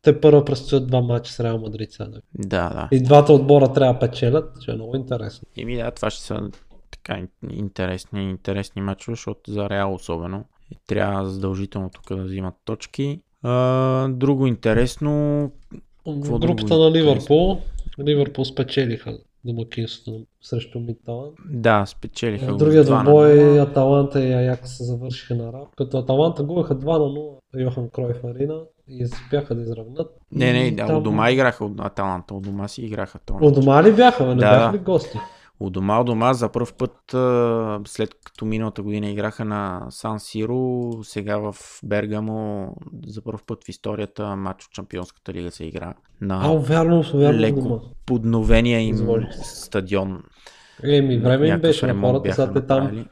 Те първо предстоят два матча с Реал Мадрид сега. Да, да. И двата отбора трябва да печелят, че е много интересно. Еми да, това ще са така ин- интересни, интересни мачове, защото за Реал особено трябва задължително тук да взимат точки. А, друго интересно, Какво В групата друго на? Ливърпул, Ливърпул спечелиха домакинството срещу Мидталан. да, спечелиха 2 на двубой 0. Аталанта и Аякс се завършиха на рап, като Аталанта губеха 2 на 0 Йохан Кройф Арина и успяха да изравнат. Не, не, да, там- у дома играха от Аталанта, у дома си играха то. У дома ли бяха? Не Да, бяха ли гости? У дома, у дома за първ път, след като миналата година играха на Сан Сиро, сега в Бергамо за първ път в историята матч от Чемпионската лига се игра на А, вярно, вярно леко подновения им Изложи се. стадион. Еми, време им беше на хората, сега те там.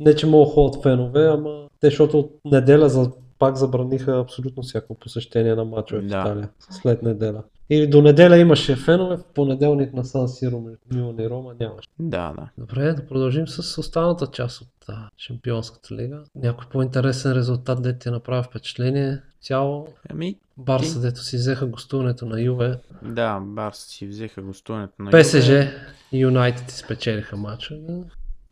Не, че могат ходят фенове, ама те, защото от неделя за пак забраниха абсолютно всяко посещение на мачове в Да. Италия. След неделя. И до неделя имаше фенове, в понеделник на Сан Сиро Милан и Рома нямаше. Да, да. Добре, да продължим с останалата част от а, Шампионската лига. Някой по-интересен резултат, де ти направи впечатление. Цяло Ами, Барса, дето си взеха гостуването на Юве. да, Барс си взеха гостуването на ПСЖ Юве. и Юнайтед спечелиха матча. Да,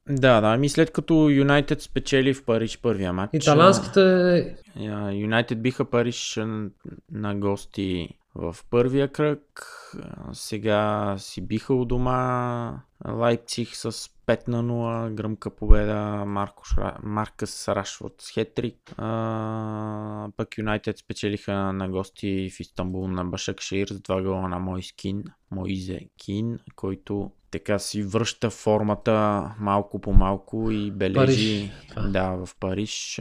да, ами след като Юнайтед спечели в Париж първия матч. Италянските Юнайтед биха Париж на гости в първия кръг. Сега си биха у дома Лайпциг с 5 на 0, гръмка победа, Марко. Маркъс Рашфорд с хетрик. А, пък Юнайтед спечелиха на гости в Истанбул на Башак Шир с 2 гола на Мойскин, Моизе Кин, който така си връща формата малко по малко и бележи Париж, това. да, в Париж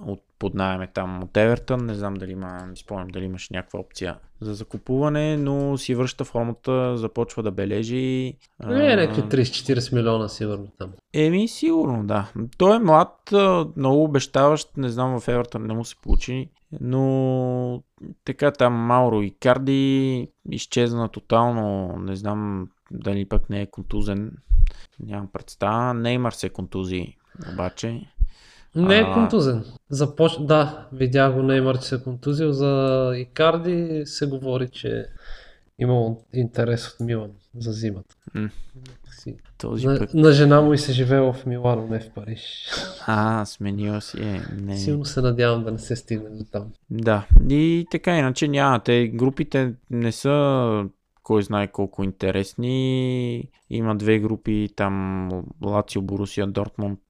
от под е там от Евертън. Не знам дали има, не спомням дали имаш някаква опция за закупуване, но си връща формата, започва да бележи. не, някакви 30-40 милиона сигурно там. Еми, сигурно, да. Той е млад, много обещаващ, не знам в Евертън не му се получи, но така там Мауро и Карди изчезна тотално, не знам дали пък не е контузен, нямам представа. Неймар се контузи, обаче. Не е контузен. Започ... Да, видях го Неймар, че се е контузил. За Икарди се говори, че имал интерес от Милан за зимата. Си. Този На, път. на жена му и се живеел в Милано, не в Париж. А, сменила си е. Не. Силно се надявам да не се стигне до там. Да, и така иначе няма. Те групите не са кой знае колко интересни. Има две групи, там Лацио, Борусия, Дортмунд,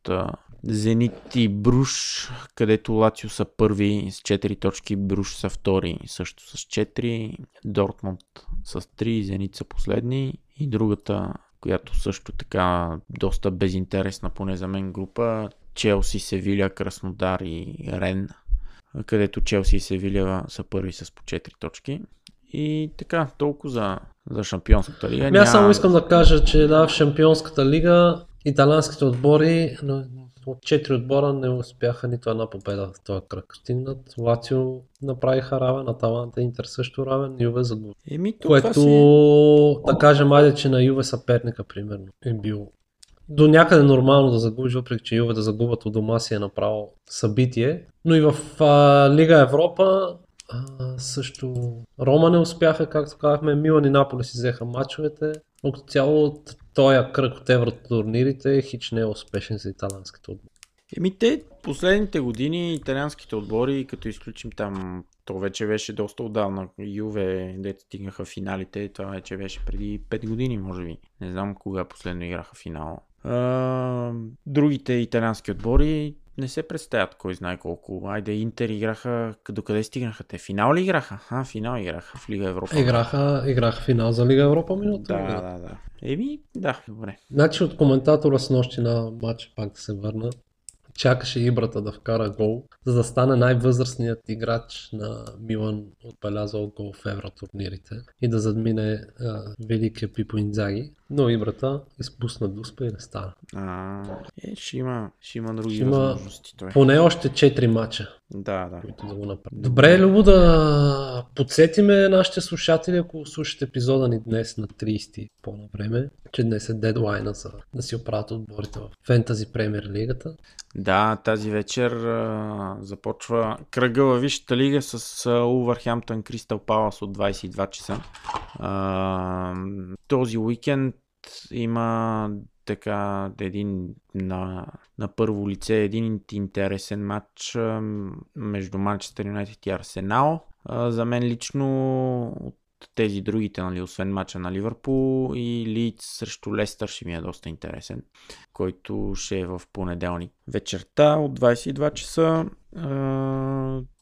Зенит и Бруш, където Лацио са първи с 4 точки, Бруш са втори също с 4, Дортмунд с 3, Зенит са последни и другата, която също така доста безинтересна поне за мен група, Челси, Севиля, Краснодар и Рен където Челси и Севиля са първи с по 4 точки. И така, толкова за, за Шампионската лига. Ами аз само искам да кажа, че да, в Шампионската лига италианските отбори от 4 отбора не успяха нито една победа в този кръг. Стигнат, Лацио направиха равен, Аталанта Интер също равен, Юве загуби. Еми, Което, си... да кажем, айде, че на Юве съперника, примерно, е бил до някъде нормално да загубиш, въпреки че Юве да загубят от дома си е направо събитие. Но и в а, Лига Европа а, също Рома не успяха, както казахме, Милан и Наполи си взеха мачовете. Като цяло от този кръг от евротурнирите хич не е успешен за италянските отбори. Еми, те последните години италианските отбори, като изключим там То вече беше доста отдавна. Юве, дете стигнаха финалите, това вече беше преди 5 години, може би. Не знам кога последно играха финал. А, другите италиански отбори не се представят кой знае колко. Айде, Интер играха, до къде стигнаха те? Финал ли играха? А, финал играха в Лига Европа. Играха, играха финал за Лига Европа миналата Да, да, да. Еми, да, добре. Значи от коментатора с нощи на матч, пак да се върна, чакаше Ибрата да вкара гол, за да стане най-възрастният играч на Милан, отбелязал гол в евротурнирите и да задмине а, великия Пипо Инзаги. Но Ибрата изпусна дуспа и не стана. А, е, ще има, ще има други Ще има възможности той. Поне още 4 мача, Да, да. които да го направят. Добре Любо, да подсетиме нашите слушатели, ако слушате епизода ни днес на 30 по-навреме, че днес е дедлайна за да си оправят отборите в Фентази Премьер Лигата. Да, тази вечер а, започва кръга във Висшата лига с Увърхемптън Кристал Палас от 22 часа. А, този уикенд има така един на, на първо лице един интересен матч а, между Манчестър Юнайтед и Арсенал. За мен лично от тези другите, нали, освен матча на Ливърпул и Лидс срещу Лестър ще ми е доста интересен, който ще е в понеделник вечерта от 22 часа.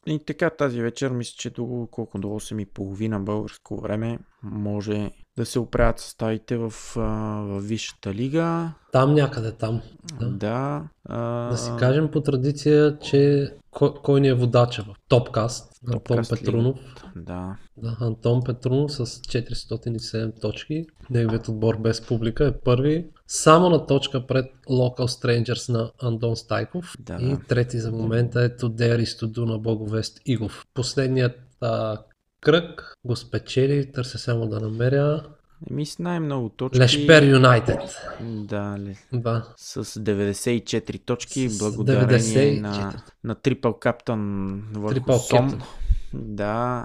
И така тази вечер мисля, че до колко до 8.30 българско време може да се оправят съставите в, в Висшата лига. Там някъде там. Да. Да. а, Да си кажем по традиция, че кой, кой ни е водача в Топкаст? Антон Топкаст ли? Петрунов. Да. Да, Антон Петрунов с 407 точки. Неговият отбор без публика е първи. Само на точка пред Local Strangers на Андон Стайков. Да. И трети за момента е Тодер Истоду на Боговест Игов. Последният а, кръг го спечели, търся само да намеря. Еми с най-много точки. Лешпер Юнайтед. Да, ле, Да. с 94 точки, С благодарение 94. на, на трипъл каптън върху Сом. Да,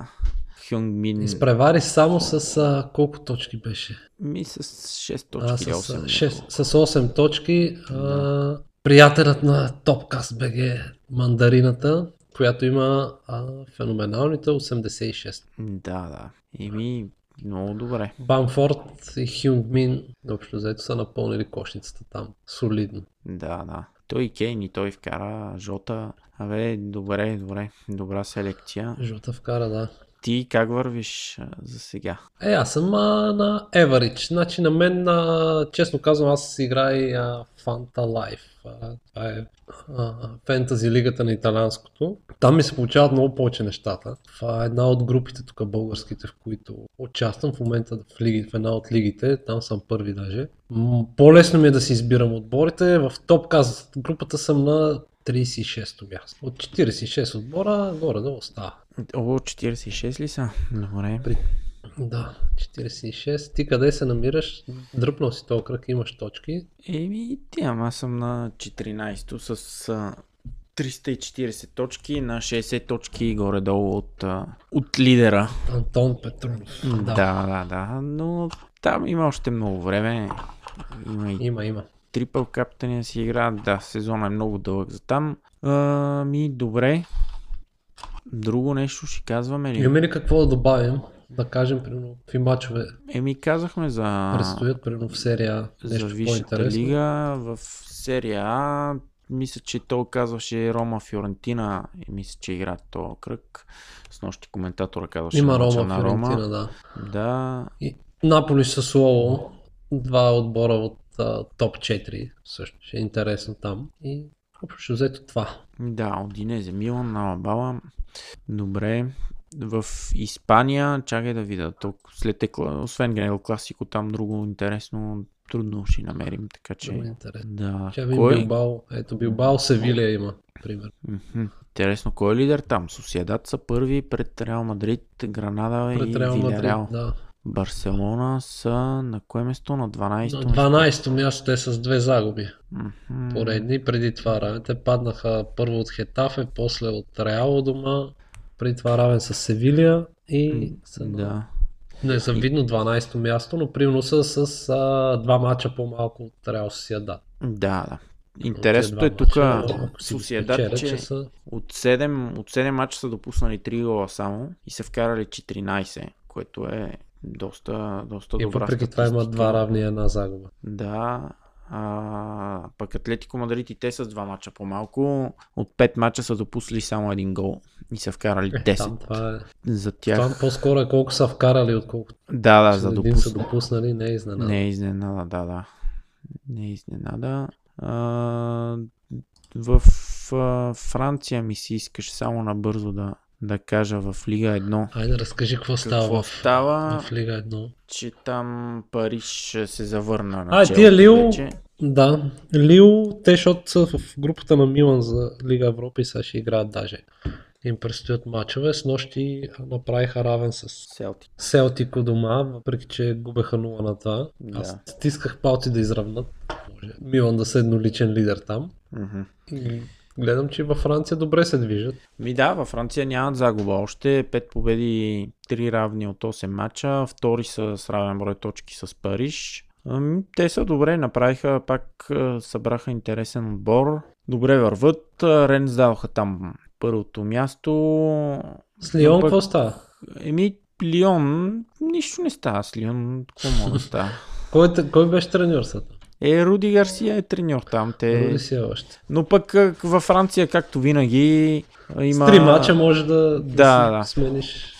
Хюнг Мин. Изпревари само с а, колко точки беше? Ми с 6 точки А, с, 8. 6, с 8 точки. А, приятелят на Топкаст БГ Мандарината, която има а, феноменалните 86. Да, да. Еми, много добре. Бамфорд и Хюнгмин общо взето са напълнили кошницата там. Солидно. Да, да. Той и Кейн и той вкара Жота. Абе, добре, добре. Добра селекция. Жота вкара, да. Ти как вървиш за сега? Е, аз съм а, на Average. Значи на мен, а, честно казвам, аз играя Fanta Life. А, това е а, фентази лигата на италианското. Там ми се получават много повече нещата. Това е една от групите тук българските, в които участвам в момента в, лиги, в една от лигите. Там съм първи даже. М, по-лесно ми е да си избирам отборите. В топкаст групата съм на 36-то място. От 46 отбора горе-долу става. О, 46 ли са? Добре. При... Да, 46. Ти къде се намираш? Дръпнал си този кръг, имаш точки. Еми, ти, ама аз съм на 14-то с а, 340 точки на 60 точки горе-долу от, а, от лидера. Антон Петрунов. Да. да, да, да, но там има още много време. Има и Има, има. трипъл каптания си игра. Да, сезона е много дълъг за там. А, ми, добре. Друго нещо ще казваме ли? Имаме ли какво да добавим? Да кажем, примерно, какви мачове Еми, казахме за... предстоят, примерно в серия А, за нещо Висшата по-интересно. лига в серия А. Мисля, че той казваше Рома Фиорентина и мисля, че играят този кръг. С нощи коментатора казваше Има Рома, на Рома. Фиорентина, да. Да, И Наполи с Лоло, два отбора от а, топ 4, също ще е интересно там. И общо взето това. да, Одинезе, Милан, Алабала. Добре. В Испания, чакай да видя, толкова след екла, освен Генел Класико, там друго интересно трудно ще намерим, така че... Интересно. Да. Ще Кой? Билбао, ето Билбао Севилия има, пример. Интересно, кой е лидер там? Сосиедат са първи пред Реал Мадрид, Гранада Пред и Реал. Мадрид, да. Барселона са на кое место? На 12-то На место? 12-то място те с две загуби. Мгм. Поредни. Преди това равен. Те паднаха първо от Хетафе, после от Реал у дома. Преди това равен с Севилия и са на Да. незавидно 12-то място, но примерно са с а, два мача по-малко от Реал Сосиедад. Да, да. Интересното Те е тук Сосиедад, че ще са- от 7, от 7 мача са допуснали 3 гола само и са вкарали 14, което е доста, доста И добра въпреки това статистика. два равни една загуба. Да, а, пък Атлетико Мадрид и те с два мача по-малко. От 5 мача са допусли само един гол и са вкарали 10. Е, Там това е. За тях. Това по-скоро е колко са вкарали, отколкото Да, да, за един са допусна. допуснали, не е изненада. Не е изненада, да, да. Не е изненада. А, в а, Франция ми се искаш само набързо да, да кажа в Лига 1. Айде, разкажи какво става Какво в, става, в Лига 1. че там Париж се завърна на А, тия Лил, вече. да, Лил, те, защото са в групата на Милан за Лига Европа и сега ще играят даже. Им предстоят мачове. С нощи направиха равен с Селтик. Селтик у дома, въпреки че губеха 0 на 2. Да. Аз стисках палци да изравнат. Милан да са едноличен лидер там. Мгм. И гледам, че във Франция добре се движат. Ми да, във Франция нямат загуба. Още 5 победи, 3 равни от 8 мача. Втори са с равен брой точки с Париж. Ами, те са добре, направиха пак, а, събраха интересен отбор. Добре върват. А, Ренс дадоха там първото място. С Лион какво става? Еми, Лион, нищо не става с Лион. Какво мога да става? [LAUGHS] Кой, е- кой беше треньор са? Е, Руди Гарсия е треньор там. Те... Роди си е още. Но пък във Франция, както винаги, има... С три мача може да, да, Да, смениш.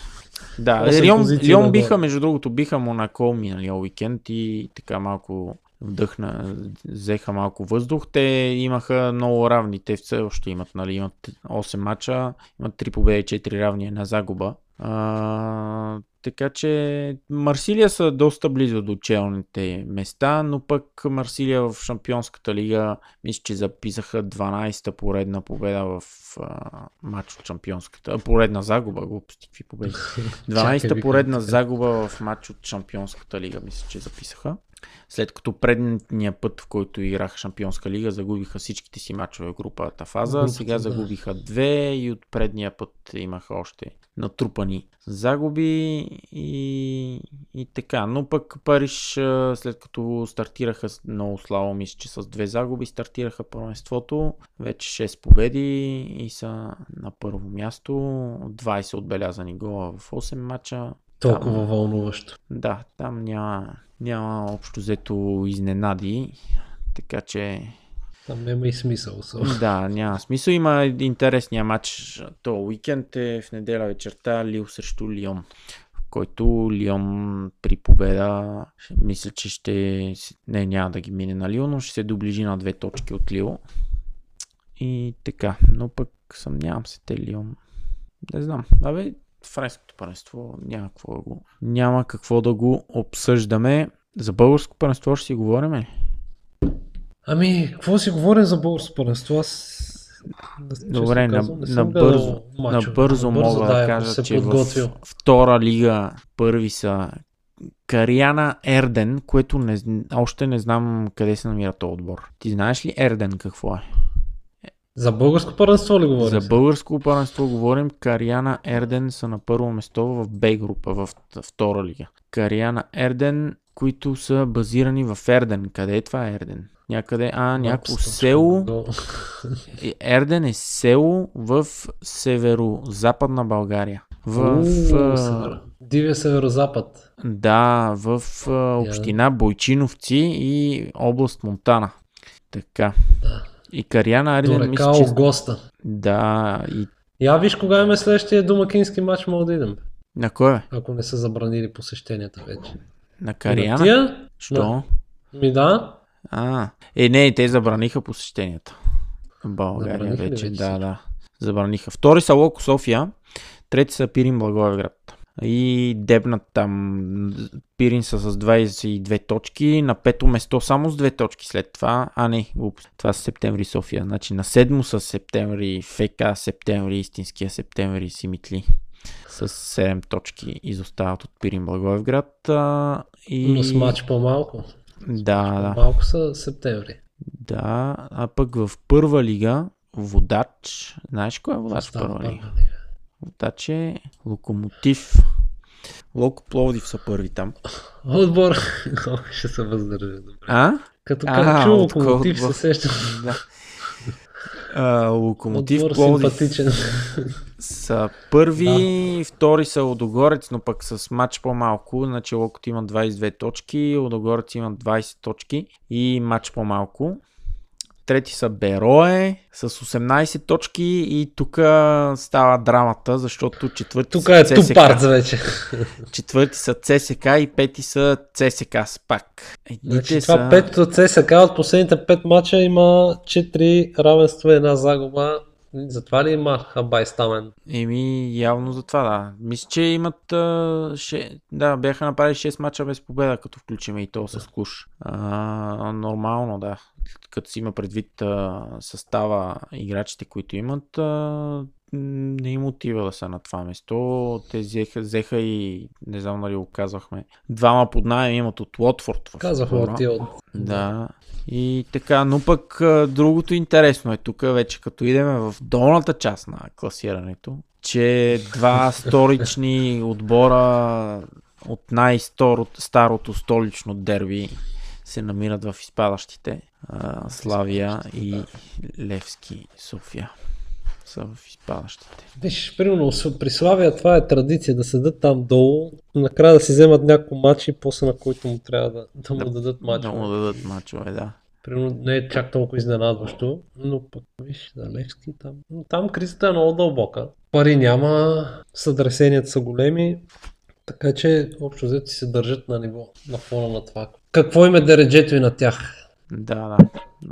Да, Лион, Лион биха, между другото, биха Монако миналия уикенд и така малко вдъхна, взеха малко въздух. Те имаха много равни, те все още имат, нали, имат 8 мача, имат 3 победи, 4 равни, една загуба. А, така че Марсилия са доста близо до челните места, но пък Марсилия в Шампионската лига мисля, че записаха 12-та поредна победа в а, матч от Шампионската. Поредна загуба, глупости, какви победи. [LAUGHS] 12-та викам, поредна загуба в матч от Шампионската лига, мисля, че записаха. След като предния път, в който играха Шампионска лига, загубиха всичките си мачове в групата фаза, сега загубиха две и от предния път имаха още натрупани загуби и, и така. Но пък Париж, след като стартираха много слабо, мисля, че с две загуби стартираха първенството, вече 6 победи и са на първо място, 20 отбелязани гола в 8 мача. Толкова Там- вълнуващо. да, там няма, няма общо взето изненади, така че Там няма и смисъл. особено. да, няма смисъл. Има интересния матч. То уикенд е в неделя вечерта Лил срещу Лион, който Лион при победа мисля, че ще не, няма да ги мине на Лил, но ще се доближи на две точки от Лил. И така, но пък съмнявам се те Лион. Не знам. Абе, френското първенство няма какво да го, няма какво да го обсъждаме. За българско първенство ще си говорим? Ами, какво си говорим за българско първенство? Аз... Добре, на, казвам, набързо, набързо мога да, ако кажа, че подготвил. в втора лига първи са Кариана Ерден, което не, още не знам къде се намира този отбор. Ти знаеш ли Ерден какво е? За българско първенство ли говорим? За българско първенство говорим. Кариана Ерден са на първо место в Б група, в втора лига. Кариана Ерден, които са базирани в Ерден. Къде е това Ерден? Някъде, а, някакво село. Е, Ерден е село в северо-западна България. В, север- Дивия северозапад. да, в община Бойчиновци и област Монтана. Така. Да. И Кариана До Ерден, река мисля, че... Огоста. Да, и Я виж кога имаме следващия домакински матч, мога да идем. на кой е? Ако не са забранили посещенията вече. На На Кариана? тия? Що? Ми да. А, е, не, те забраниха посещенията. В България Забраниха вече, вече да, да. Забраниха. Втори са Локо София, трети са Пирин Благоевград. И дебнат там. Пирин са с 22 точки, на пето место само с 2 точки след това. А не, глупост. Това са Септември София. Значи на седмо са Септември ФК, Септември, истинския Септември Симитли. С 7 точки изостават от Пирин Благоевград. А, и... Но с матч по-малко. Да, да. Малко са септември. Да, а пък в първа лига водач, знаеш кой е водач в първа лига? първа лига. Водач е Локомотив. Локо Пловдив са първи там. Отбор. [LAUGHS] Ще се въздържа. Добре. А? Като А, от локомотив се сещам. Да. А, локомотив Отбор Пловдив симпатичен. са първи, втори са Лодогорец, но пък с матч по-малко. Значи Локот има 22 точки, Лодогорец има 20 точки и матч по-малко. Трети са Берое с 18 точки и тук става драмата, защото четвърти Тук са е ЦСКА. тупарц вече. Четвърти са ЦСК и пети са ЦСК Спак. Едните Значи, това са... петото ЦСК от последните пет мача има 4 равенства и една загуба. Затова ли има Хабай Стамен? Еми, явно за това, да. Мисля, че имат... А, ше... Да, бяха направили 6 мача без победа, като включим и то с куш. А, нормално, да. Като си има предвид а, състава играчите, които имат, а, не им отива да са на това место. Те взеха, взеха и, не знам дали го казвахме, двама под найем имат от Лотфорд. Казахме от тия от... Да. И така, но пък другото интересно е тук, вече като идеме в долната част на класирането, че два [LAUGHS] сторични отбора от най-старото столично дерби се намират в изпадащите. Славия и Левски София са в изпадащите. Виж, примерно при Славия това е традиция да седат там долу, накрая да си вземат няколко матчи, после на които му трябва да, да му дадат Да матчове. му дадат мачове, да. Примерно не е чак толкова изненадващо, но пък виж, за Левски там. Но там кризата е много дълбока. Пари няма, сътресенията са големи, така че общо взето се държат на ниво, на фона на това. Какво им е дереджето и на тях? Да, да.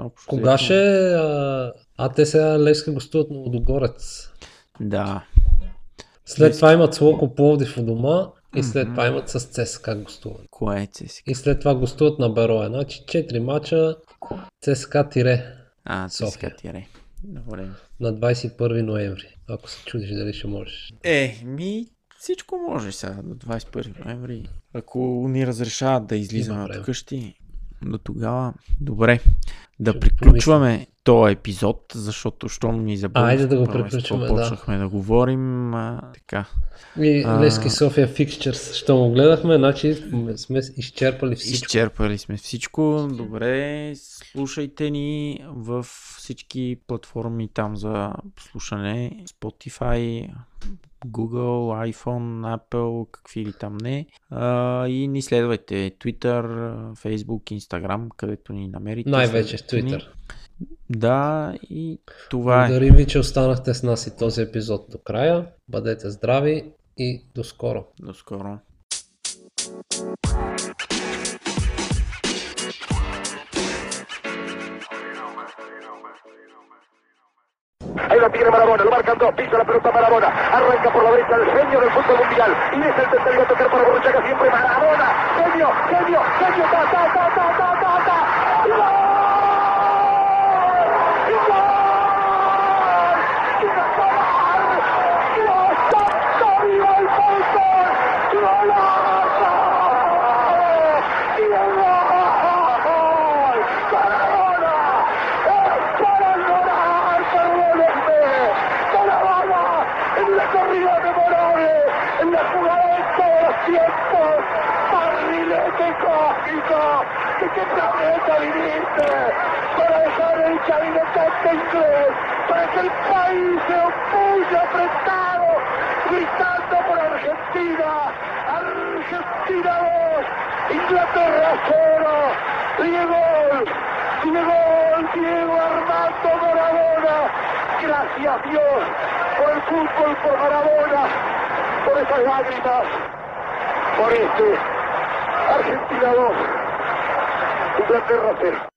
Общо Кога ще... А, а те сега Левски гостуват на Лодогорец. Да. След това имат с Локо Пловдив у дома и след това имат с ЦСКА гостуват. Кое е ЦСКА? И след това гостуват на Бероя. Значи 4 мача ЦСКА тире А. ЦСКА тире. Добре. на 21 ноември. Ако се чудиш дали ще можеш. Е, ми всичко може сега до 21 ноември. Ако ни разрешават да излизаме от къщи, до тогава. Добре. Да Ще приключваме този епизод, защото щом ни забавихме. Айде да го приключваме, да. Почнахме да говорим. А, така. И. Лески София Фикчерс, що му гледахме, значи сме изчерпали всичко. Изчерпали сме всичко. Добре, слушайте ни в всички платформи там за слушане. Spotify, Google, iPhone, Apple, какви ли там не. А, и ни следвайте Twitter, Facebook, Instagram, където ни намерите. Най-вече Следвайте ни. Да, и това е. Благодарим ви, че останахте с нас и този епизод до края. Бъдете здрави и до скоро. До скоро. Ahí la tiene Marabona, lo marcan dos, pisa la pelota Marabona, arranca por la derecha el genio del fútbol mundial y es el tercero a tocar para Borruchaga siempre Marabona, genio, genio, genio, ta, ta, ta, ta, ta, ta, ta. Que qué planeta viniste para dejar el chavinetante inglés, para que el país se opulle apretado, gritando por Argentina, Argentina 2, Inglaterra 0, Diego, Diego, Diego Armando Maradona, gracias Dios por el fútbol, por Maradona, por esas lágrimas, por este Argentina 2, Inglaterra 0.